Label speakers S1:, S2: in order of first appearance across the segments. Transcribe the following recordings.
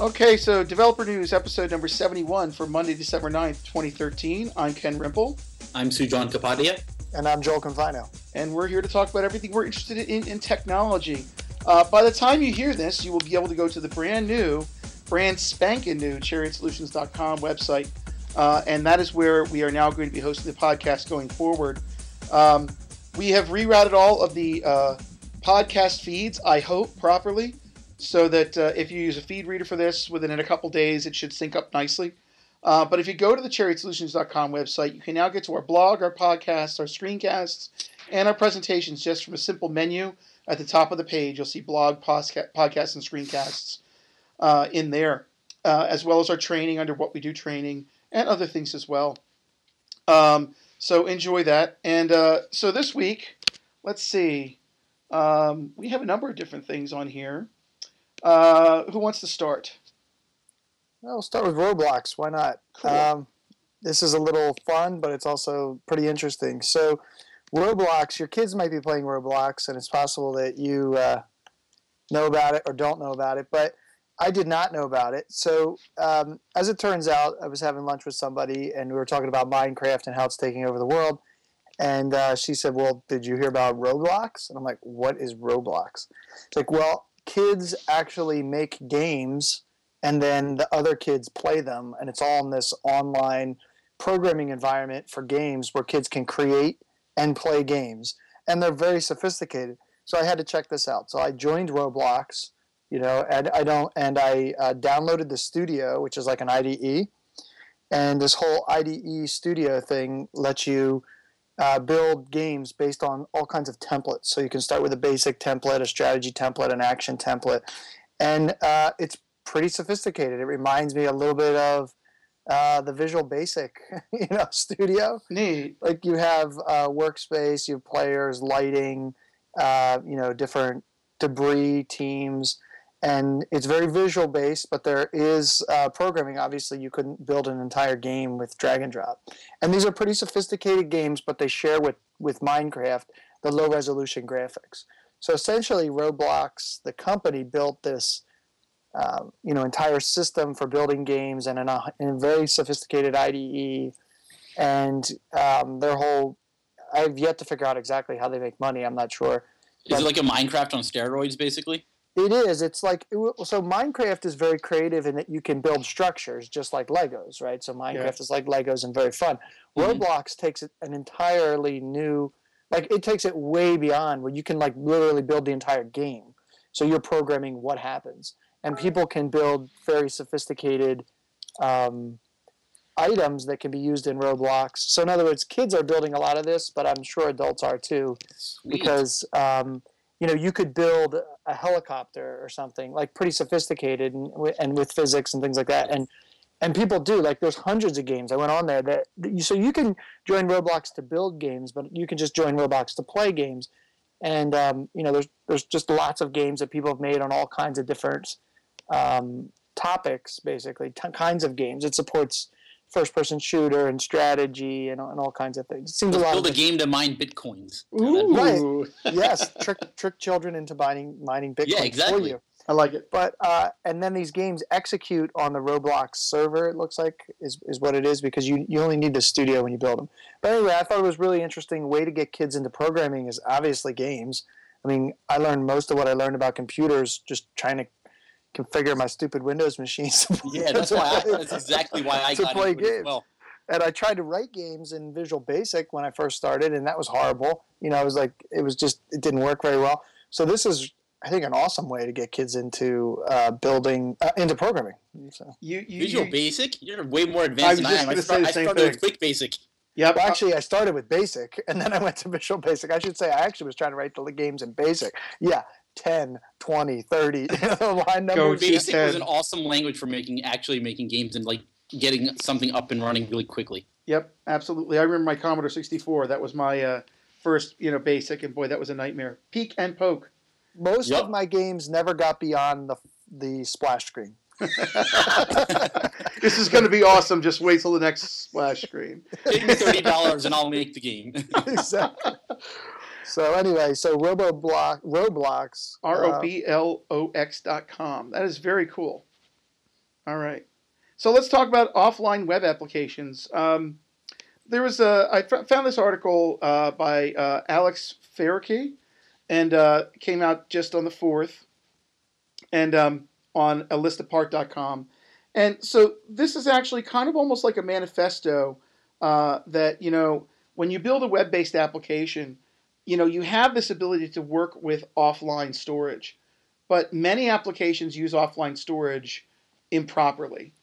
S1: Okay, so Developer News, episode number 71 for Monday, December 9th, 2013. I'm Ken Rimple.
S2: I'm Sujan Kapadia.
S3: And I'm Joel Confino.
S1: And we're here to talk about everything we're interested in in technology. Uh, by the time you hear this, you will be able to go to the brand new, brand spanking new ChariotSolutions.com website. Uh, and that is where we are now going to be hosting the podcast going forward. Um, we have rerouted all of the uh, podcast feeds, I hope, properly so that uh, if you use a feed reader for this, within a couple days, it should sync up nicely. Uh, but if you go to the chariotsolutions.com website, you can now get to our blog, our podcasts, our screencasts, and our presentations just from a simple menu at the top of the page. You'll see blog, podcasts, and screencasts uh, in there, uh, as well as our training under what we do training and other things as well. Um, so enjoy that. And uh, so this week, let's see, um, we have a number of different things on here. Uh, who wants to start?
S3: Well, we'll start with Roblox. Why not? Cool. Um, this is a little fun, but it's also pretty interesting. So, Roblox, your kids might be playing Roblox, and it's possible that you uh, know about it or don't know about it, but I did not know about it. So, um, as it turns out, I was having lunch with somebody, and we were talking about Minecraft and how it's taking over the world. And uh, she said, Well, did you hear about Roblox? And I'm like, What is Roblox? It's like, Well, kids actually make games and then the other kids play them. And it's all in this online programming environment for games where kids can create and play games. And they're very sophisticated. So i had to check this out. So i joined roblox you know and i don't and i uh, downloaded the studio which is like an ide and this whole ide studio thing lets you uh, build games based on all kinds of templates. So you can start with a basic template, a strategy template, an action template, and uh, it's pretty sophisticated. It reminds me a little bit of uh, the Visual Basic, you know, studio.
S1: Neat.
S3: Like you have uh, workspace, you have players, lighting, uh, you know, different debris teams and it's very visual based, but there is uh, programming. Obviously, you couldn't build an entire game with drag and drop. And these are pretty sophisticated games, but they share with, with Minecraft the low resolution graphics. So essentially, Roblox, the company, built this um, you know entire system for building games and in a, in a very sophisticated IDE. And um, their whole, I've yet to figure out exactly how they make money. I'm not sure.
S2: Is but, it like a Minecraft on steroids, basically?
S3: It is. It's like so. Minecraft is very creative in that you can build structures just like Legos, right? So Minecraft yeah. is like Legos and very fun. Mm-hmm. Roblox takes it an entirely new, like it takes it way beyond where you can like literally build the entire game. So you're programming what happens, and people can build very sophisticated um, items that can be used in Roblox. So in other words, kids are building a lot of this, but I'm sure adults are too, Sweet. because. Um, you know, you could build a helicopter or something like pretty sophisticated and, and with physics and things like that. And and people do like there's hundreds of games. I went on there that so you can join Roblox to build games, but you can just join Roblox to play games. And um, you know, there's there's just lots of games that people have made on all kinds of different um, topics, basically t- kinds of games. It supports first person shooter and strategy and, and all kinds of things. It seems
S2: Let's
S3: a lot
S2: build
S3: of
S2: a game to mine bitcoins.
S3: Ooh. Right. yes. Trick trick children into mining mining bitcoins yeah, exactly. for you.
S1: I like it.
S3: But uh, and then these games execute on the Roblox server. It looks like is, is what it is because you, you only need the studio when you build them. But anyway, I thought it was really interesting way to get kids into programming is obviously games. I mean, I learned most of what I learned about computers just trying to configure my stupid Windows machines.
S2: yeah, that's why. I, that's exactly why I
S3: to
S2: got
S3: play games.
S2: well.
S3: And I tried to write games in Visual Basic when I first started, and that was horrible. You know, I was like, it was just, it didn't work very well. So this is, I think, an awesome way to get kids into uh, building, uh, into programming. So.
S2: You, you, Visual you, Basic? You're way more advanced I than I am. I, start, I started thing. with Quick Basic.
S3: Yeah, well, actually, I started with Basic, and then I went to Visual Basic. I should say I actually was trying to write the games in Basic. Yeah, 10, 20, 30 line numbers.
S2: Basic was an awesome language for making actually making games and like getting something up and running really quickly.
S1: Yep, absolutely. I remember my Commodore 64. That was my uh, first, you know, basic, and boy, that was a nightmare. Peek and poke.
S3: Most yep. of my games never got beyond the the splash screen.
S1: this is going to be awesome. Just wait till the next splash screen.
S2: Give me thirty dollars and I'll make the game.
S3: exactly. So anyway, so Roboblox, Roblox.
S1: R O B L O X dot com. That is very cool. All right. So let's talk about offline web applications. Um, there was a I found this article uh, by uh, Alex Feyerke, and uh, came out just on the fourth, and um, on alistapart.com. And so this is actually kind of almost like a manifesto uh, that you know when you build a web-based application, you know you have this ability to work with offline storage, but many applications use offline storage improperly.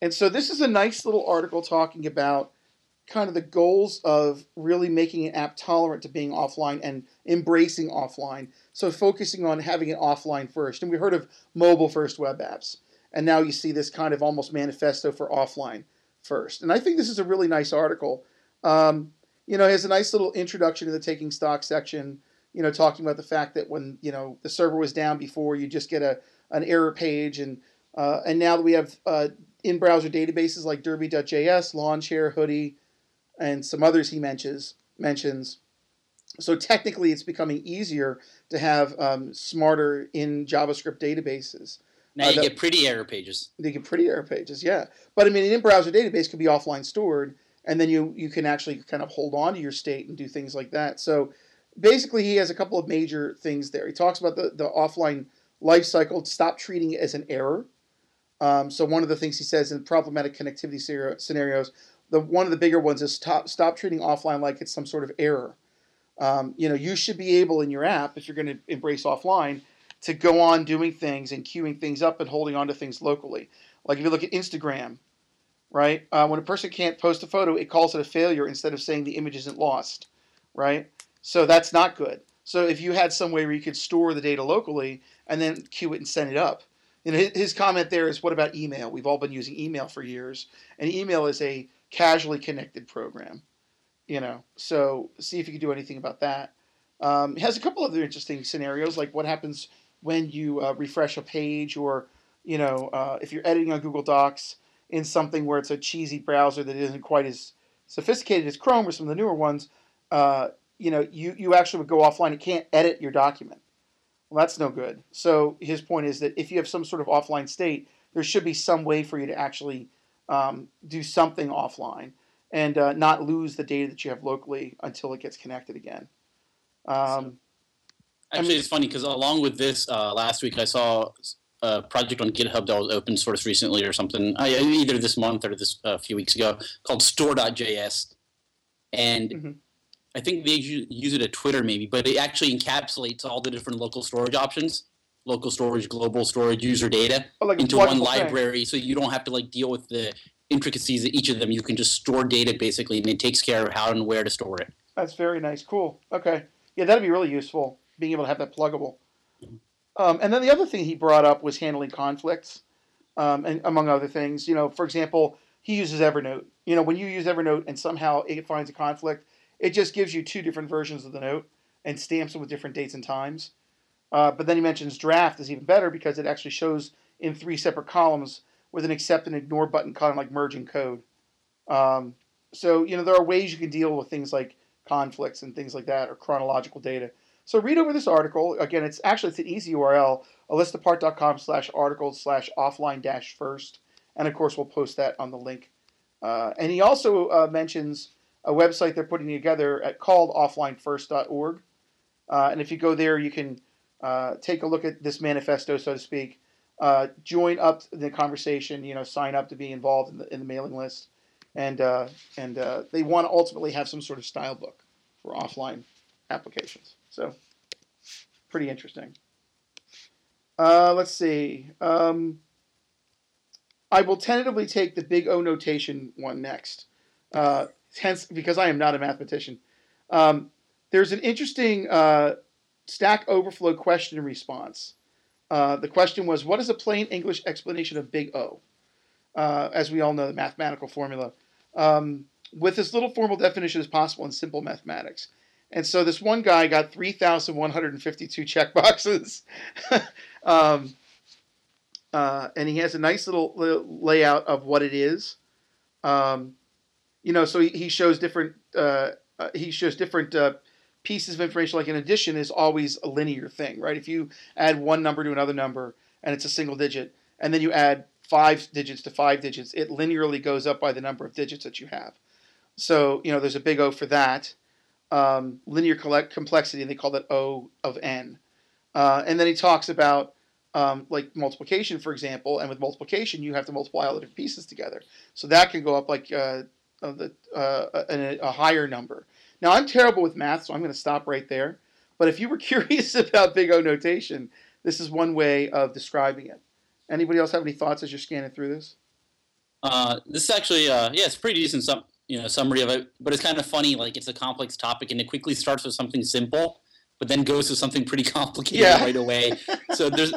S1: And so this is a nice little article talking about kind of the goals of really making an app tolerant to being offline and embracing offline. So focusing on having it offline first. And we heard of mobile first web apps. And now you see this kind of almost manifesto for offline first. And I think this is a really nice article. Um, you know, has a nice little introduction to the taking stock section, you know, talking about the fact that when, you know, the server was down before, you just get a, an error page. And, uh, and now that we have uh, in browser databases like Derby.js, Lawnchair, Hoodie, and some others he mentions mentions. So technically, it's becoming easier to have um, smarter in JavaScript databases.
S2: Now uh, you get pretty error pages.
S1: You get pretty error pages, yeah. But I mean, an in-browser database could be offline stored, and then you you can actually kind of hold on to your state and do things like that. So basically, he has a couple of major things there. He talks about the the offline life cycle. Stop treating it as an error. Um, so one of the things he says in problematic connectivity scenarios, the one of the bigger ones is stop stop treating offline like it's some sort of error. Um, you know, you should be able in your app, if you're going to embrace offline, to go on doing things and queuing things up and holding on to things locally. Like if you look at Instagram, right? Uh, when a person can't post a photo, it calls it a failure instead of saying the image isn't lost, right? So that's not good. So if you had some way where you could store the data locally and then queue it and send it up, know, his comment there is, what about email? We've all been using email for years, and email is a casually connected program. You know, so see if you can do anything about that. Um, it has a couple other interesting scenarios, like what happens when you uh, refresh a page, or you know, uh, if you're editing on Google Docs in something where it's a cheesy browser that isn't quite as sophisticated as Chrome or some of the newer ones. Uh, you know, you, you actually would go offline. It can't edit your document. Well, that's no good. So his point is that if you have some sort of offline state, there should be some way for you to actually um, do something offline and uh, not lose the data that you have locally until it gets connected again. Um,
S2: Actually, I mean, it's funny because along with this, uh, last week I saw a project on GitHub that was open source recently or something, either this month or this a uh, few weeks ago, called Store.js, and mm-hmm. I think they use it at Twitter maybe, but it actually encapsulates all the different local storage options local storage, global storage, user data oh, like into one library, thing. so you don't have to like deal with the intricacies of each of them. You can just store data basically, and it takes care of how and where to store it.
S1: That's very nice. Cool. Okay. Yeah, that'd be really useful being able to have that pluggable. Um, and then the other thing he brought up was handling conflicts, um, and among other things. You know, for example, he uses Evernote. You know, when you use Evernote and somehow it finds a conflict, it just gives you two different versions of the note and stamps it with different dates and times. Uh, but then he mentions draft is even better because it actually shows in three separate columns with an accept and ignore button, kind of like merging code. Um, so you know there are ways you can deal with things like conflicts and things like that, or chronological data. So read over this article. Again, it's actually it's an easy URL, alistapart.com slash articles slash offline dash first. And of course, we'll post that on the link. Uh, and he also uh, mentions a website they're putting together at called offlinefirst.org. Uh, and if you go there, you can uh, take a look at this manifesto, so to speak. Uh, join up the conversation. You know, sign up to be involved in the, in the mailing list, and uh, and they want to ultimately have some sort of style book for offline applications. So, pretty interesting. Uh, let's see. Um, I will tentatively take the big O notation one next. hence, because I am not a mathematician. Um, there's an interesting Stack Overflow question response. Uh, the question was, what is a plain English explanation of big O? Uh, as we all know, the mathematical formula. Um, with as little formal definition as possible in simple mathematics. And so this one guy got 3,152 checkboxes. um, uh, and he has a nice little, little, layout of what it is. Um, you know, so he, he shows different, uh, uh, he shows different uh, pieces of information, like an addition, is always a linear thing, right? If you add one number to another number and it's a single digit, and then you add five digits to five digits, it linearly goes up by the number of digits that you have. So you know, there's a big O for that. Um, linear complexity, and they call that O of n. Uh, and then he talks about um, like multiplication, for example, and with multiplication, you have to multiply all the different pieces together. So that can go up like uh, the, uh, a, a, higher number. Now, I'm terrible with math, so I'm going to stop right there. But if you were curious about big O notation, this is one way of describing it. Anybody else have any thoughts as you're scanning through this?
S2: Uh, this is actually, uh, yeah, it's pretty decent sum, you know, summary of it, but it's kind of funny. Like it's a complex topic, and it quickly starts with something simple, but then goes to something pretty complicated yeah. right away. so there's,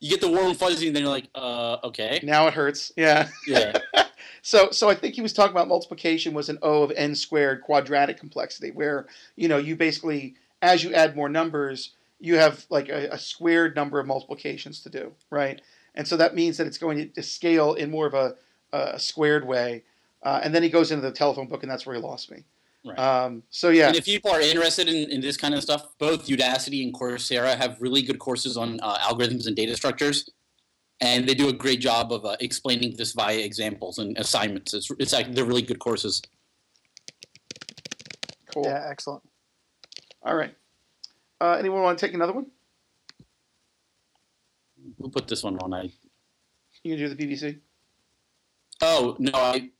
S2: you get the warm fuzzy, and then you're like, uh, okay.
S1: Now it hurts. Yeah.
S2: Yeah.
S1: so, so I think he was talking about multiplication was an O of n squared quadratic complexity, where you know you basically as you add more numbers, you have like a, a squared number of multiplications to do, right? And so that means that it's going to scale in more of a, a squared way. Uh, and then he goes into the telephone book, and that's where he lost me. Right. Um, so yeah.
S2: And if people are interested in, in this kind of stuff, both Udacity and Coursera have really good courses on uh, algorithms and data structures, and they do a great job of uh, explaining this via examples and assignments. It's it's like they're really good courses.
S3: Cool. Yeah, excellent.
S1: All right. Uh, anyone want to take another one?
S2: We'll put this one on. I.
S1: You can do the BBC.
S2: Oh no, I.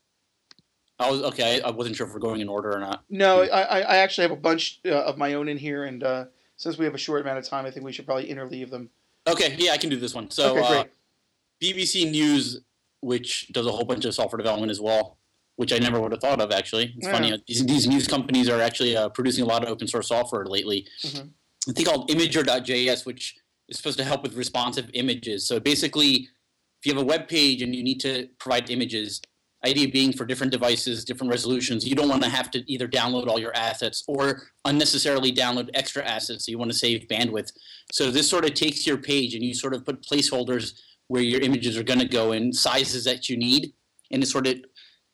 S2: I was okay. I wasn't sure if we're going in order or not.
S1: No, I, I actually have a bunch uh, of my own in here, and uh, since we have a short amount of time, I think we should probably interleave them.
S2: Okay, yeah, I can do this one. So, okay, uh, BBC News, which does a whole bunch of software development as well, which I never would have thought of. Actually, it's yeah. funny. These, these, news companies are actually uh, producing a lot of open source software lately. Mm-hmm. A thing called Imager.js, which is supposed to help with responsive images. So basically, if you have a web page and you need to provide images, idea being for different devices, different resolutions, you don't want to have to either download all your assets or unnecessarily download extra assets. So you want to save bandwidth. So this sort of takes your page and you sort of put placeholders where your images are going to go in sizes that you need, and it sort of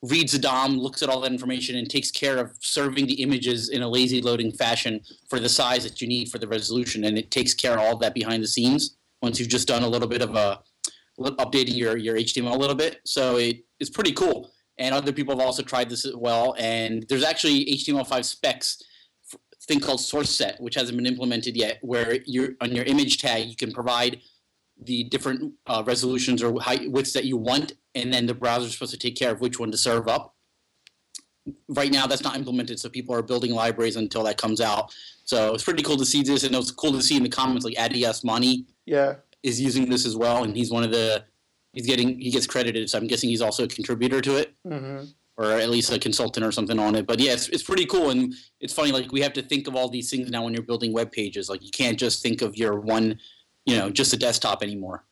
S2: reads the DOM, looks at all that information, and takes care of serving the images in a lazy loading fashion for the size that you need for the resolution. And it takes care of all of that behind the scenes once you've just done a little bit of a updating your, your HTML a little bit. So it, it's pretty cool. And other people have also tried this as well. And there's actually HTML5 specs thing called source set, which hasn't been implemented yet, where you're on your image tag you can provide the different uh, resolutions or height widths that you want, and then the browser is supposed to take care of which one to serve up. Right now, that's not implemented, so people are building libraries until that comes out. So it's pretty cool to see this, and it was cool to see in the comments like Addy Osmani
S1: yeah.
S2: is using this as well, and he's one of the he's getting he gets credited, so I'm guessing he's also a contributor to it.
S1: Mm-hmm
S2: or at least a consultant or something on it. But yeah, it's, it's pretty cool. And it's funny, like we have to think of all these things now when you're building web pages. Like you can't just think of your one you know just a desktop anymore.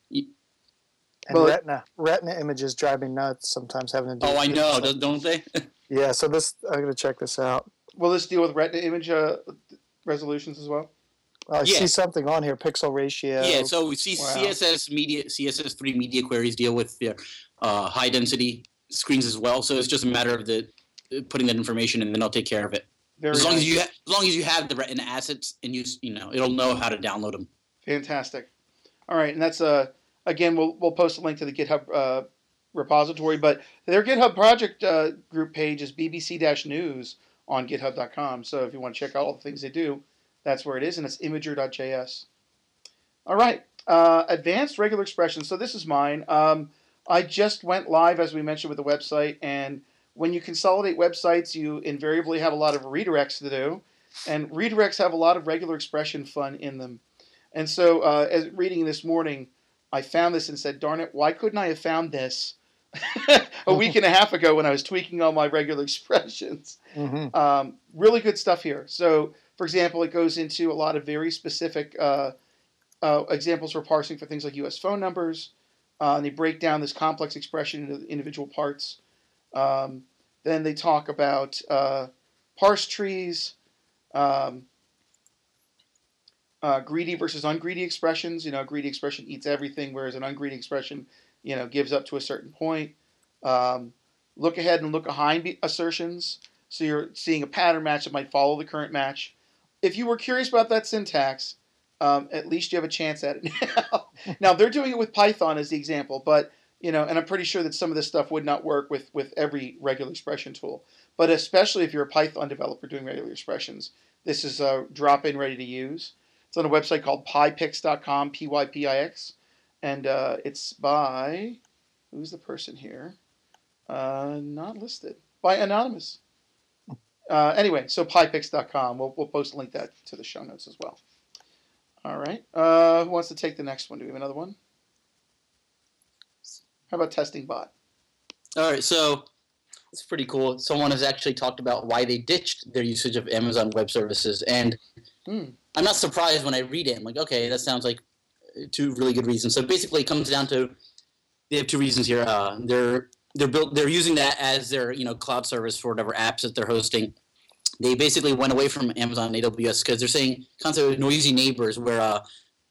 S3: And well, retina retina images drive me nuts sometimes having to
S2: do. Oh, I know, don't they?
S3: yeah. So this I'm gonna check this out.
S1: Will this deal with retina image uh, resolutions as well?
S3: I yeah. see something on here, pixel ratio.
S2: Yeah, so we see wow. CSS media, CSS3 media queries deal with the uh, high density screens as well. So it's just a matter of the putting that information, and then I'll take care of it. Very as long nice. as you ha- as long as you have the Retina assets, and you you know it'll know how to download them.
S1: Fantastic. All right, and that's uh again we'll we'll post a link to the GitHub uh, repository, but their GitHub project uh, group page is BBC-news on GitHub.com. So if you want to check out all the things they do, that's where it is, and it's Imager.js. All right, uh, advanced regular expressions. So this is mine. Um, I just went live as we mentioned with the website, and when you consolidate websites, you invariably have a lot of redirects to do, and redirects have a lot of regular expression fun in them. And so, uh, as reading this morning, I found this and said, "Darn it! Why couldn't I have found this a week and a half ago when I was tweaking all my regular expressions?" Mm-hmm. Um, really good stuff here. So, for example, it goes into a lot of very specific uh, uh, examples for parsing for things like U.S. phone numbers. Uh, and they break down this complex expression into individual parts. Um, then they talk about uh, parse trees. Um, uh, greedy versus ungreedy expressions. You know, a greedy expression eats everything, whereas an ungreedy expression, you know, gives up to a certain point. Um, look ahead and look behind assertions. So you're seeing a pattern match that might follow the current match. If you were curious about that syntax, um, at least you have a chance at it now. now they're doing it with Python as the example, but you know, and I'm pretty sure that some of this stuff would not work with with every regular expression tool, but especially if you're a Python developer doing regular expressions, this is a drop in ready to use. It's on a website called pypix.com, P Y P I X, and uh, it's by who's the person here? Uh, not listed by anonymous. Uh, anyway, so pypix.com. We'll, we'll post a link that to the show notes as well. All right. Uh, who wants to take the next one? Do we have another one? How about testing bot?
S2: All right, so it's pretty cool. Someone has actually talked about why they ditched their usage of Amazon Web Services, and
S1: Hmm.
S2: I'm not surprised when I read it. I'm like, okay, that sounds like two really good reasons. So basically, it comes down to they have two reasons here. Uh, they're they're built they're using that as their you know cloud service for whatever apps that they're hosting. They basically went away from Amazon AWS because they're saying concept of noisy neighbors, where uh,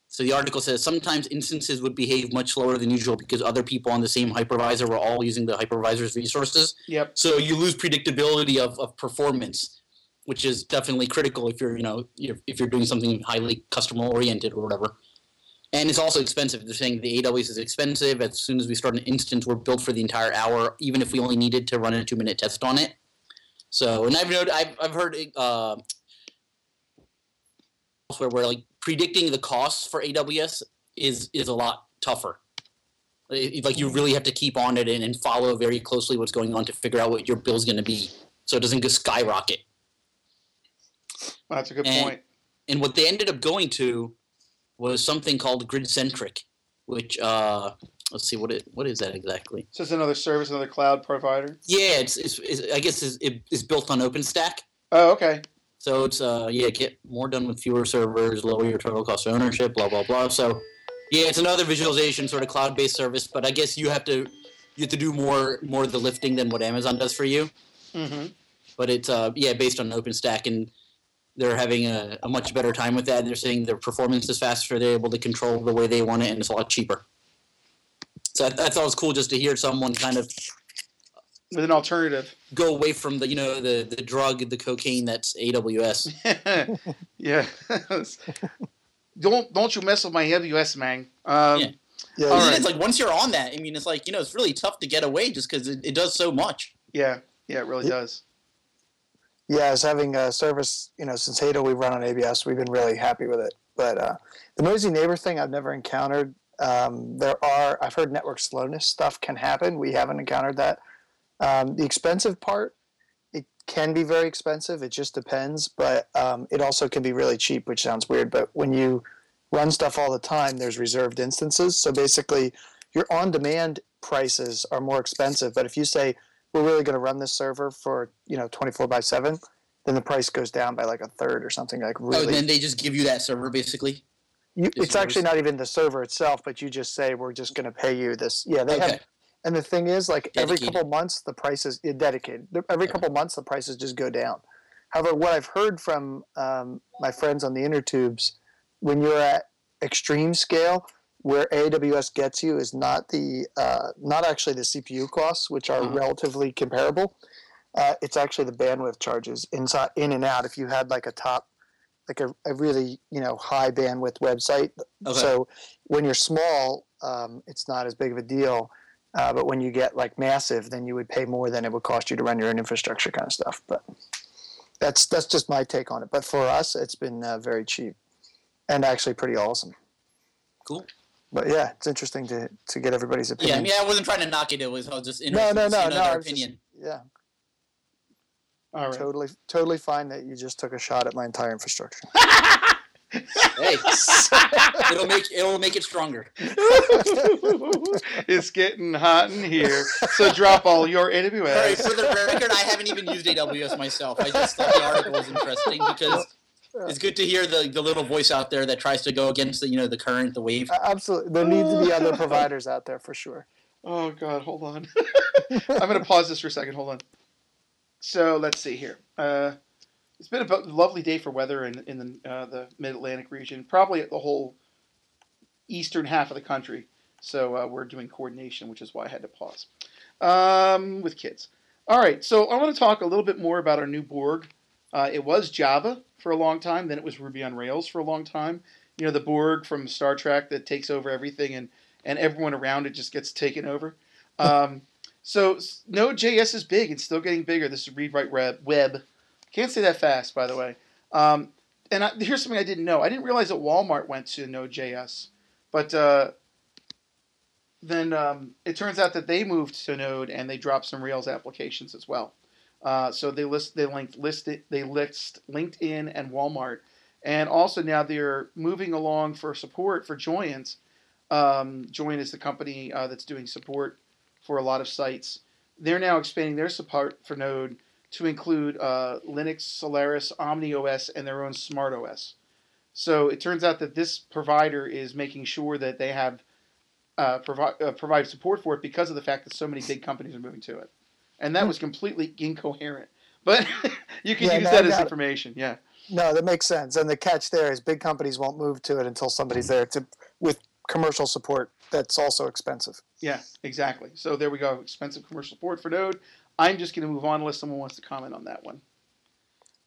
S2: so the article says sometimes instances would behave much slower than usual because other people on the same hypervisor were all using the hypervisor's resources.
S1: Yep.
S2: So you lose predictability of, of performance, which is definitely critical if you're you know if if you're doing something highly customer oriented or whatever. And it's also expensive. They're saying the AWS is expensive. As soon as we start an instance, we're built for the entire hour, even if we only needed to run a two minute test on it. So, and I've I've, I've heard uh, elsewhere where like predicting the costs for AWS is is a lot tougher. It- Like you really have to keep on it and, and follow very closely what's going on to figure out what your bill's going to be, so it doesn't just skyrocket.
S1: That's a good
S2: And-
S1: point.
S2: And what they ended up going to was something called grid centric, which uh, let's see what it what is that exactly?
S1: So it's another service, another cloud provider.
S2: Yeah, it's, it's, it's I guess it's, it's built on OpenStack.
S1: Oh, okay.
S2: So it's uh yeah, get more done with fewer servers, lower your total cost of ownership, blah blah blah. So yeah, it's another visualization sort of cloud based service, but I guess you have to you have to do more more of the lifting than what Amazon does for you.
S1: Mm-hmm.
S2: But it's uh yeah based on OpenStack and they're having a, a much better time with that. They're saying their performance is faster. They're able to control the way they want it, and it's a lot cheaper. So I, I thought it was cool just to hear someone kind of
S1: With an alternative.
S2: go away from the you know the the drug, the cocaine that's AWS.
S1: yeah. don't don't you mess with my AWS, man. Um,
S2: Yeah.
S3: Yeah,
S1: All
S2: I mean,
S1: right.
S2: It's like once you're on that, I mean, it's like you know, it's really tough to get away just because it, it does so much.
S1: yeah, yeah, it really
S3: Yeah.
S1: does.
S3: yeah, as having a service, you know, since Hado we've run on AWS, we've been really happy with it. But uh, the noisy neighbor thing I've never encountered. Um, there are, I've heard network slowness stuff can happen. We haven't encountered that. Um, the expensive part, it can be very expensive. It just depends. But um, it also can be really cheap, which sounds weird. But when you run stuff all the time, there's reserved instances. So basically, your on demand prices are more expensive. But if you say, we're really going to run this server for you know 24 by 7 then the price goes down by like a third or something like
S2: Oh,
S3: really
S2: and then they just give you that server basically.
S3: You, it's actually not even the server itself but you just say we're just going to pay you this. Yeah they
S2: Okay.
S3: have and the thing is like every couple months the prices yeah, dedicated. Every couple months the prices just go down. However what i've heard from um, my friends on the inner tubes when you're at extreme scale where aws gets you is not the uh, not actually the cpu costs which are
S2: Uh-huh.
S3: relatively comparable. Uh, it's actually the bandwidth charges inside in and out. If you had like a top like a, a really you know high bandwidth website
S2: Okay.
S3: so when you're small um, it's not as big of a deal uh, but when you get like massive then you would pay more than it would cost you to run your own infrastructure kind of stuff but that's that's just my take on it but for us it's been uh, very cheap and actually pretty awesome
S2: Cool.
S3: but yeah it's interesting to to get everybody's
S2: Yeah,
S3: opinion
S2: I mean, I wasn't trying to knock it. It was I was just
S3: no
S2: interested
S3: no
S2: see,
S3: no
S2: you
S3: no
S2: their
S3: I just-
S2: opinion.
S3: yeah
S1: All right.
S3: totally totally fine that you just took a shot at my entire infrastructure
S2: Hey, it'll make it'll make it stronger.
S1: it's getting hot in here. So drop all your
S2: All right,
S1: AWS.
S2: for the record, I haven't even used AWS myself. I just thought the article was interesting because it's good to hear the, the little voice out there that tries to go against the you know the current, the wave.
S3: absolutely there need to be other providers out there for sure
S1: Oh God, hold on. I'm gonna pause this for a second. Hold on. So let's see here. Uh, it's been a lovely day for weather in in the uh, the Mid Atlantic region, probably the whole eastern half of the country. So uh, we're doing coordination, which is why I had to pause um, with kids. All right, so I want to talk a little bit more about our new Borg. Uh, it was Java for a long time, then it was Ruby on Rails for a long time. You know, the Borg from Star Trek that takes over everything and and everyone around it just gets taken over. Um, so Node.js is big. It's still getting bigger. This is read write web. Can't say that fast, by the way. Um, and I, here's something I didn't know. I didn't realize that Walmart went to Node.js, but uh, then um, it turns out that they moved to Node and they dropped some Rails applications as well. Uh, so they list they linked listed they list LinkedIn and Walmart, and also now they're moving along for support for Joyent. Um, Joyent is the company uh, that's doing support for a lot of sites. They're now expanding their support for Node to include uh, Linux, Solaris, OmniOS, and their own SmartOS. So it turns out that this provider is making sure that they have uh, provi- uh, provide support for it because of the fact that so many big companies are moving to it, and that was completely incoherent. But you can
S3: Yeah,
S1: use
S3: no,
S1: that as
S3: it.
S1: information. Yeah,
S3: No, that makes sense. And the catch there is big companies won't move to it until somebody's there to with commercial support. That's also expensive.
S1: yeah, exactly. So there we go. Expensive commercial support for Node. I'm just going to move on unless someone wants to comment on that one.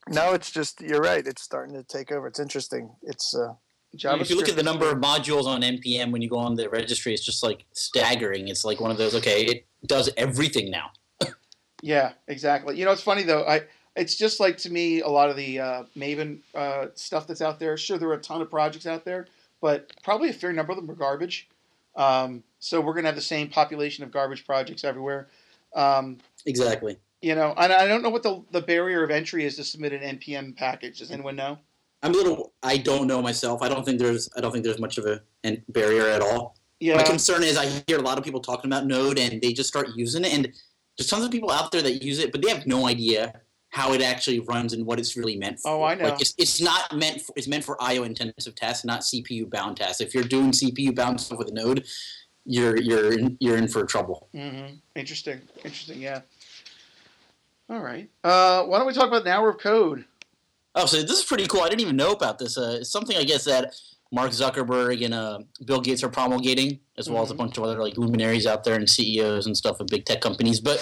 S3: No, it's just you're right. It's starting to take over. It's interesting. It's uh,
S2: if you look at the number of modules on npm when you go on the registry, it's just like staggering. It's like one of those. Okay, it does everything now.
S1: Yeah, exactly. You know, it's funny though. I it's just like to me a lot of the uh, Maven uh, stuff that's out there. Sure, there are a ton of projects out there, but probably a fair number of them are garbage. Um, so we're gonna have the same population of garbage projects everywhere. Um,
S2: Exactly.
S1: you know, and I don't know what the the barrier of entry is to submit an npm package. Does anyone know?
S2: I'm a little. I don't know myself. I don't think there's. I don't think there's much of a barrier at all.
S1: Yeah,
S2: My concern is I hear a lot of people talking about Node and they just start using it, and there's tons of people out there that use it, but they have no idea how it actually runs and what it's really meant for.
S1: Oh, I know.
S2: Like it's, it's not meant. For, it's meant for I/O intensive tasks, not CPU bound tasks. If you're doing CPU bound stuff with a Node, you're you're in, you're in for trouble.
S1: Mm-hmm. Interesting. Interesting. Yeah. All right. Uh, why don't we talk about an hour of code?
S2: Oh, so this is pretty cool. I didn't even know about this. Uh, it's something I guess that Mark Zuckerberg and uh, Bill Gates are promulgating, as well as a
S1: Mhm.
S2: bunch of other like luminaries out there and CEOs and stuff of big tech companies. But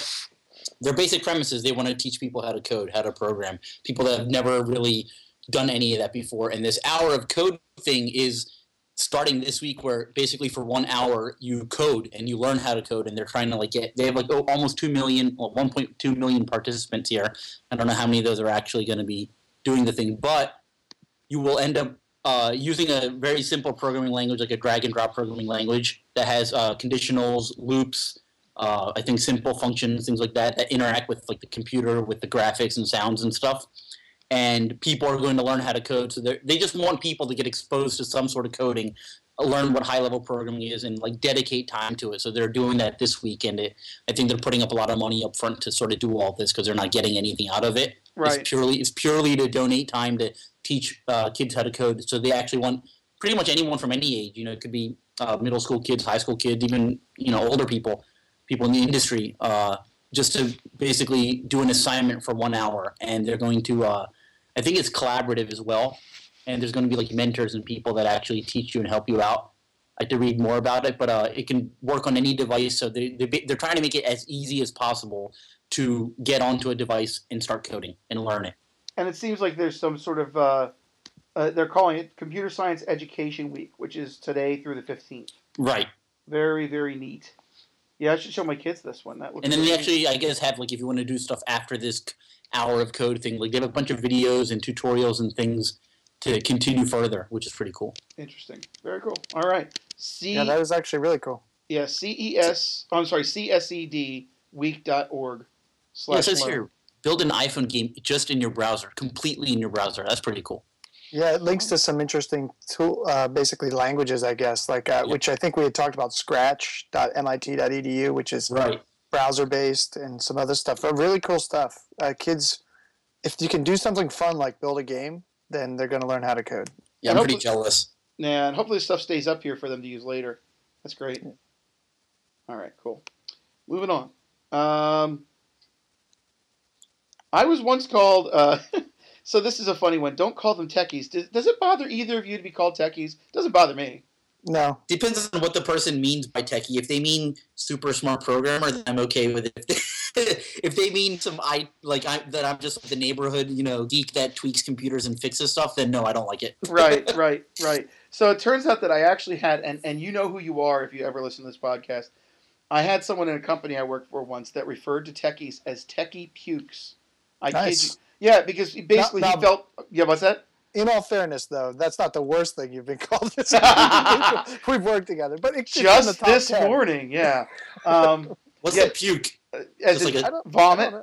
S2: their basic premise is they want to teach people how to code, how to program. People that have never really done any of that before. And this hour of code thing is starting this week, where basically for one hour you code and you learn how to code. And they're trying to like get they have like oh, almost two million, well, 1.2 million participants here. I don't know how many of those are actually going to be doing the thing, but you will end up uh, using a very simple programming language, like a drag and drop programming language that has uh, conditionals, loops, uh, I think simple functions, things like that, that interact with like the computer, with the graphics and sounds and stuff. And people are going to learn how to code, so they're- just want people to get exposed to some sort of coding, uh, learn what high level programming is, and like dedicate time to it. So they're doing that this week, and it, I think they're putting up a lot of money up front to sort of do all this because they're not getting anything out of it.
S1: Right.
S2: It's purely it's purely to donate time to teach uh, kids how to code. So they actually want pretty much anyone from any age. You know, it could be uh, middle school kids, high school kids, even you know older people, people in the industry, uh, just to basically do an assignment for one hour, and they're going to. Uh, I think it's collaborative as well, and there's going to be like mentors and people that actually teach you and help you out. I have to read more about it, but uh, it can work on any device. So they, they they're trying to make it as easy as possible to get onto a device and start coding and learn it.
S1: and it seems like there's some sort of uh, uh, they're calling it Computer Science Education Week, which is today through the fifteenth.
S2: Right.
S1: Very very neat. Yeah, I should show my kids this one. That looks
S2: And then
S1: really
S2: they actually, I guess, have like if you want to do stuff after this hour of code thing, like they have a bunch of videos and tutorials and things to continue further, which is pretty cool.
S1: interesting. Very cool. All right. C
S3: yeah, that was actually really cool.
S1: yeah CES. Oh, I'm sorry CSED week.org
S2: Yeah,
S1: slash
S2: it says
S1: learn.
S2: here, build an iPhone game just in your browser, completely in your browser. That's pretty cool.
S3: Yeah, it links to some interesting tool, uh, basically languages, I guess, like uh,
S2: Yeah.
S3: which I think we had talked about, Scratch.mit.edu, which is
S2: Right.
S3: browser based, and some other stuff. But really cool stuff. Uh, kids, if you can do something fun like build a game, then they're going to learn how to code.
S2: Yeah,
S1: And
S2: I'm pretty jealous.
S1: Yeah, and hopefully this stuff stays up here for them to use later. That's great. All right, cool. Moving on. Um, I was once called. So this is a funny one. Don't call them techies. Does, does it bother either of you to be called techies? Doesn't bother me.
S3: No,
S2: Depends on what the person means by techie. If they mean super smart programmer, then I'm okay with it. if they mean some I like I that I'm just the neighborhood, you know, geek that tweaks computers and fixes stuff, then no, I don't like it.
S1: Right, right, right. So it turns out that I actually had, and, and you know who you are if you ever listen to this podcast. I had someone in a company I worked for once that referred to techies as techie pukes. I kid
S3: Nice.
S1: you. Yeah, because he basically
S3: Now-
S1: he felt. Yeah, what's that?
S3: In all fairness, though, that's not the worst thing you've been called. This we've worked together, but it's in the
S1: Just
S3: top
S1: this
S3: 10.
S1: morning, yeah. Um,
S2: What's
S1: Yeah.
S2: the puke?
S1: as
S2: Just like a-
S3: I
S1: vomit.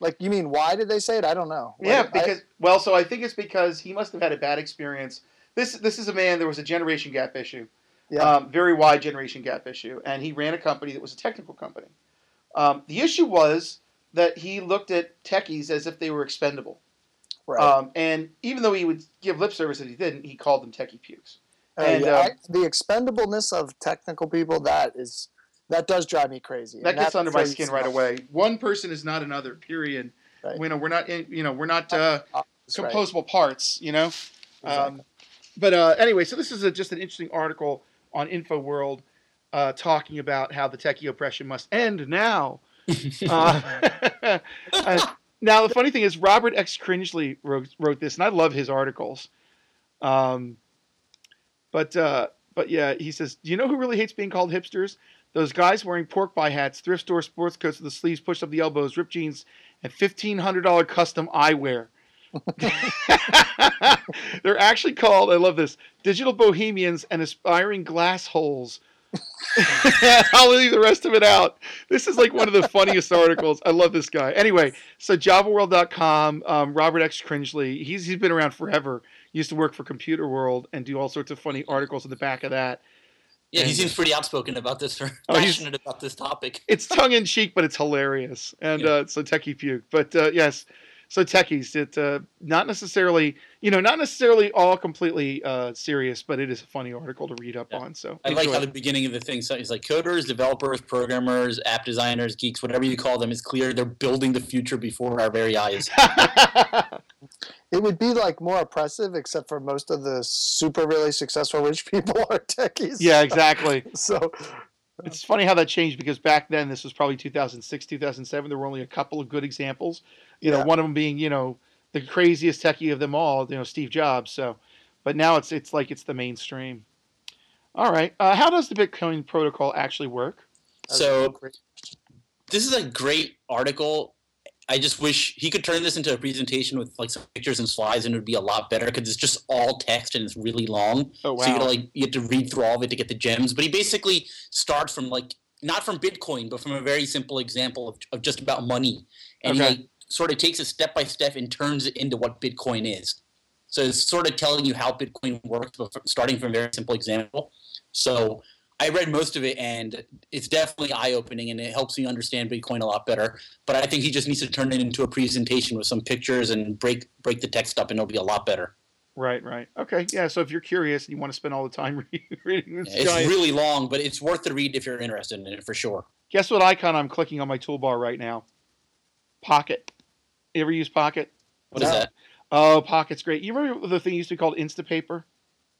S3: Like you mean why did they say it? I don't know.
S1: Yeah,
S3: Like, I-
S1: because well, so I think it's because he must have had a bad experience. This this is a man. There was a generation gap issue,
S3: yeah,
S1: um, very wide generation gap issue, and he ran a company that was a technical company. Um, the issue was that he looked at techies as if they were expendable,
S3: right.
S1: um, and even though he would give lip service that he didn't, he called them techie pukes.
S3: Uh,
S1: and,
S3: yeah,
S1: um,
S3: I, the expendableness of technical people that is that does drive me crazy.
S1: That
S3: And
S1: gets under my skin right away. One person is not another. Period.
S3: Right.
S1: You know, we're not. In, you know, we're not uh,
S3: That's right.
S1: composable parts. You know. Um, but uh, anyway, so this is a, just an interesting article on InfoWorld uh, talking about how the techie oppression must end now. Uh, now, the funny thing is, Robert X. Cringely wrote, wrote this, and I love his articles. Um, but uh, but yeah, he says, "Do you know who really hates being called hipsters? Those guys wearing pork pie hats, thrift store sports coats with the sleeves pushed up the elbows, ripped jeans, and fifteen hundred dollar custom eyewear." They're actually called, I love this, digital bohemians and aspiring glass holes. I'll leave the rest of it out. This is like one of the funniest articles. I love this guy. Anyway, so javaworld.com, um, Robert X. Cringely, he's, he's been around forever. He used to work for Computer World and do all sorts of funny articles in the back of that.
S2: Yeah, he seems pretty outspoken about this, or
S1: Oh,
S2: passionate about this topic.
S1: It's tongue in cheek, but it's hilarious. And
S2: Yeah.
S1: uh, so techie puke. But uh, yes, so techies, it uh, not necessarily, you know, not necessarily all completely uh, serious, but it is a funny article to read up
S2: Yeah.
S1: on. So
S2: I like
S1: enjoy
S2: how the beginning of the thing so it's like coders, developers, programmers, app designers, geeks, whatever you call them, it's clear they're building the future before our very eyes.
S3: It would be like more oppressive, except for most of the super really successful rich people are techies.
S1: yeah, exactly.
S3: So
S1: It's funny how that changed because back then, this was probably 2006, 2007. There were only a couple of good examples. You know,
S3: Yeah.
S1: one of them being, you know, the craziest techie of them all, you know, Steve Jobs. So, but now it's it's like it's the mainstream. All right, uh, how does the Bitcoin protocol actually work?
S2: So this is a great article. I just wish he could turn this into a presentation with like some pictures and slides, and it would be a lot better because it's just all text and it's really long.
S1: Oh wow.
S2: So you gotta, like you have to read through all of it to get the gems. But he basically starts from like not from Bitcoin, but from a very simple example of, of just about money, and
S1: Okay.
S2: he like, sort of takes it step by step and turns it into what Bitcoin is. So it's sort of telling you how Bitcoin works, but starting from a very simple example. So I read most of it, and it's definitely eye opening, and it helps me understand Bitcoin a lot better. But I think he just needs to turn it into a presentation with some pictures and break break the text up, and it'll be a lot better.
S1: right, right. Okay, yeah. So if you're curious and you want to spend all the time reading this
S2: It's
S1: giant,
S2: really long, but it's worth the read if you're interested in it for sure.
S1: guess what icon I'm clicking on my toolbar right now? Pocket. You ever use Pocket?
S2: What is
S3: No.
S2: that?
S1: Oh, Pocket's great. You remember the thing used to be called Instapaper?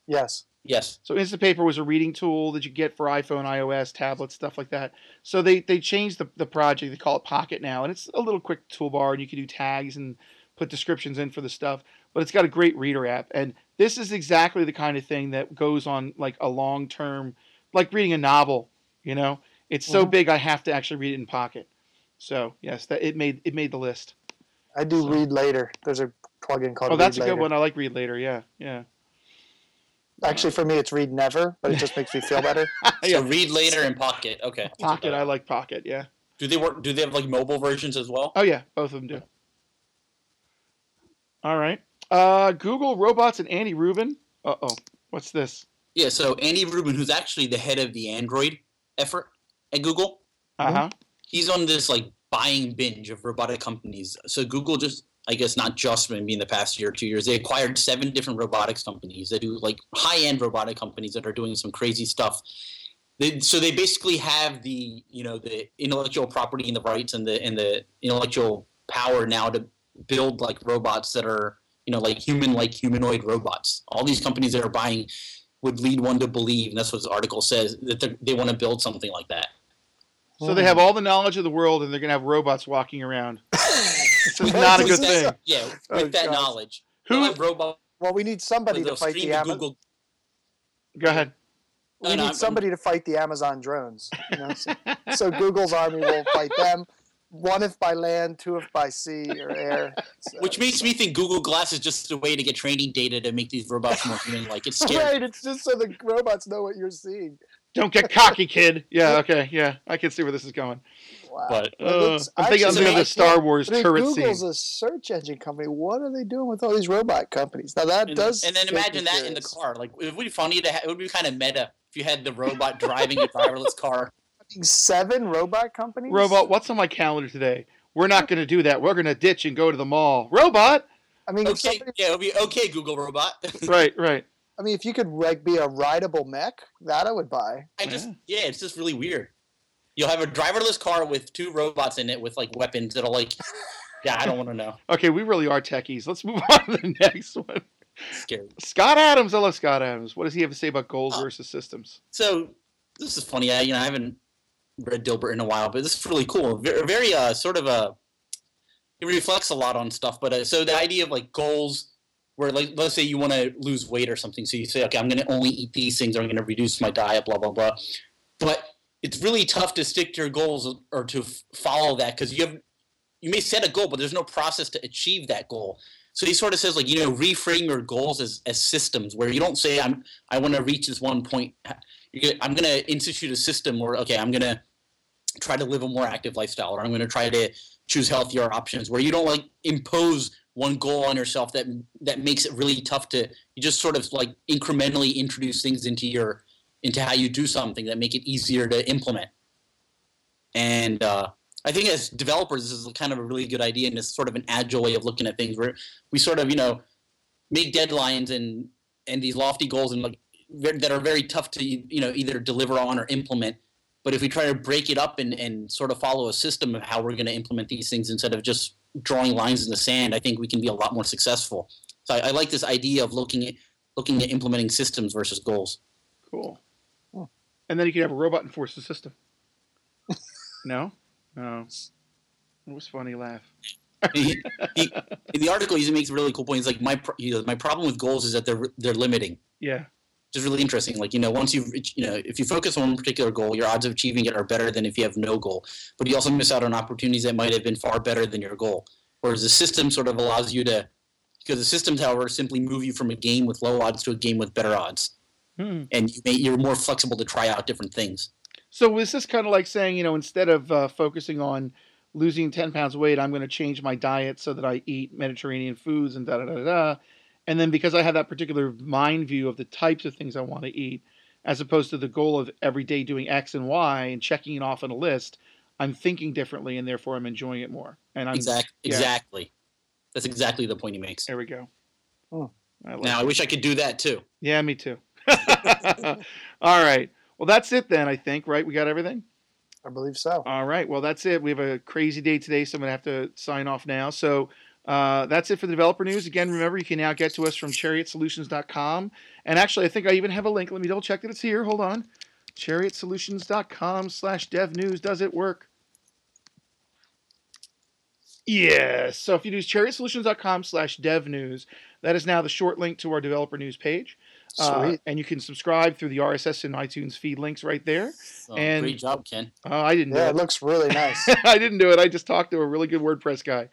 S3: yes,
S2: Yes.
S1: So Instapaper was a reading tool that you get for iPhone, iOS, tablets, stuff like that. So they they changed the, the project. They call it Pocket now, and it's a little quick toolbar, and you can do tags and put descriptions in for the stuff. But it's got a great reader app, and this is exactly the kind of thing that goes on like a long term, like reading a novel. You know, it's so
S3: Mhm.
S1: big I have to actually read it in Pocket. So yes, that it made it made the list.
S3: I do
S2: So-
S3: read later. There's a plugin called.
S1: Oh, that's a good
S3: Later.
S1: one. I like Read Later. Yeah, yeah.
S3: Actually, for me, it's read never, but it just makes me feel better.
S2: So read later in Pocket. Okay.
S1: Pocket. I like Pocket. Yeah.
S2: Do they work? Do they have like mobile versions as well?
S1: Oh yeah, both of them do. All right. Uh, Google robots and Andy Rubin. Uh oh, what's this?
S2: Yeah. So Andy Rubin, who's actually the head of the Android effort at Google,
S1: Uh huh.
S2: he's on this like buying binge of robotic companies. So Google just, I guess, not just maybe in the past year or two years, they acquired seven different robotics companies that do like high-end robotic companies that are doing some crazy stuff. They, so they basically have the you know the intellectual property and the rights and the and the intellectual power now to build like robots that are you know like human like humanoid robots. All these companies that are buying would lead one to believe, and that's what this article says that they want to build something like that.
S1: So they have oh. all the knowledge of the world, and they're gonna have robots walking around. This is
S2: With
S1: not a good
S2: that-
S1: thing.
S2: Yeah,
S3: Oh,
S2: with that
S3: gosh.
S2: knowledge.
S1: Who-
S2: They'll have robot
S3: Well, we need somebody
S2: they'll
S3: to fight
S2: stream
S3: the
S2: to
S3: Amazon.
S2: Google.
S1: Go ahead.
S3: We
S2: No, no,
S3: need
S2: I'm-
S3: somebody to fight the Amazon drones. You know? so, so Google's army will fight them. One if by land, two if by sea or air. So-
S2: Which makes me think Google Glass is just a way to get training data to make these robots more human-like. It's scary.
S3: right. It's just so the robots know what you're seeing.
S1: Don't get cocky, kid. Yeah, okay, yeah. I can see where this is going.
S3: Wow.
S2: But
S1: Uh, I'm thinking, I'm thinking of the Star Wars
S3: But if
S1: turret scene.
S3: Google's a search engine company. What are they doing with all these robot companies? Now that
S2: And,
S3: does.
S2: and then imagine that in the car. Like it would be funny to. Ha- it would be kind of meta if you had the robot driving a driverless car.
S3: Seven robot companies.
S1: Robot, what's on my calendar today? We're not going to do that. We're going to ditch and go to the mall. Robot.
S3: I mean,
S2: Okay,
S3: somebody,
S2: yeah, it would be okay, Google robot.
S1: Right, right.
S3: I mean, if you could like be a rideable mech, that I would buy.
S2: I just
S1: Yeah.
S2: yeah, it's just really weird. You'll have a driverless car with two robots in it with like weapons that'll like. Yeah, I don't want to know.
S1: Okay, we really are techies. Let's move on to the next one.
S2: Scary.
S1: Scott Adams. I love Scott Adams. What does he have to say about goals
S2: Oh.
S1: versus systems?
S2: So this is funny. I you know I haven't read Dilbert in a while, but this is really cool. Very, very uh sort of a. It reflects a lot on stuff, but uh, so the idea of like goals, where like let's say you want to lose weight or something, so you say, okay, I'm going to only eat these things, or I'm going to reduce my diet, blah blah blah. But it's really tough to stick to your goals or to follow that because you have you may set a goal, but there's no process to achieve that goal. So he sort of says like you know reframe your goals as, as systems where you don't say I'm I want to reach this one point. Gonna, I'm going to institute a system where okay I'm going to try to live a more active lifestyle or I'm going to try to choose healthier options where you don't like impose one goal on yourself that that makes it really tough to you just sort of like incrementally introduce things into your into how you do something that make it easier to implement. And uh, I think as developers, this is kind of a really good idea, and it's sort of an agile way of looking at things where we sort of, you know, make deadlines and and these lofty goals and like that are very tough to you know either deliver on or implement. But if we try to break it up and, and sort of follow a system of how we're going to implement these things instead of just drawing lines in the sand, I think we can be a lot more successful. So I, I like this idea of looking at looking at implementing systems versus goals.
S1: Cool. And then you can have a robot enforce the system. no? No. It was funny. Laugh.
S2: he, he, in the article, he makes a really cool point. He's like, my pro- he goes, my problem with goals is that they're they're limiting.
S1: Yeah.
S2: Which is really interesting. Like you know, once you you know, if you focus on one particular goal, your odds of achieving it are better than if you have no goal. But you also miss out on opportunities that might have been far better than your goal. Whereas the system sort of allows you to, because the systems, however, simply move you from a game with low odds to a game with better odds,
S1: Hmm.
S2: and you may, you're more flexible to try out different things.
S1: So was this kind of like saying, you know, instead of uh, focusing on losing 10 pounds of weight, I'm going to change my diet so that I eat Mediterranean foods and da da da da. Da. And then because I have that particular mind view of the types of things I want to eat, as opposed to the goal of every day doing X and Y and checking it off on a list, I'm thinking differently and therefore I'm enjoying it more. And I'm
S2: exactly,
S1: yeah.
S2: exactly. That's exactly the point he makes.
S1: there we go.
S3: Hmm.
S1: I like
S2: Now, I wish I could do that too.
S1: yeah, me too. All right. Well, that's it then. I think right. We got everything.
S3: I believe so.
S1: All right. Well, that's it. We have a crazy day today, so I'm going to have to sign off now. So uh, that's it for the developer news. Again, remember, you can now get to us from chariotsolutions.com. And actually, I think I even have a link. Let me double check that it's here. Hold on. chariotsolutions.com slash dev news. Does it work? Yes. So if you use chariotsolutions.com slash dev news, that is now the short link to our developer news page. Uh, and you can subscribe through the RSS and iTunes feed links right there.
S2: So,
S1: And-
S2: great job, Ken.
S1: Uh, I didn't do
S3: yeah,
S1: it.
S3: it looks really nice.
S1: I didn't do it. I just talked to a really good WordPress guy.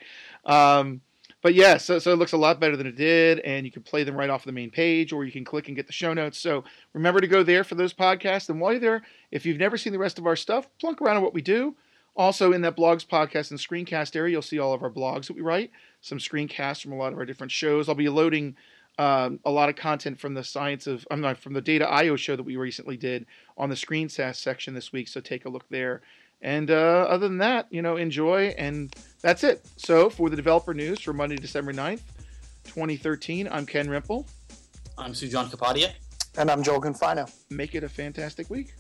S1: Um, but yeah, so, so it looks a lot better than it did, and you can play them right off the main page, or you can click and get the show notes. So remember to go there for those podcasts. And while you're there, if you've never seen the rest of our stuff, plunk around on what we do. Also, in that blogs, podcast, and screencast area, you'll see all of our blogs that we write, some screencasts from a lot of our different shows. I'll be loading um, a lot of content from the science of, I'm not from the Data IO show that we recently did on the screencast section this week. So take a look there. And uh, other than that, you know, enjoy. And that's it. So for the developer news for Monday, December 9th, 2013, I'm Ken Rimple.
S2: I'm Sujan Kapadia.
S3: and I'm Joel Confino.
S1: Make it a fantastic week.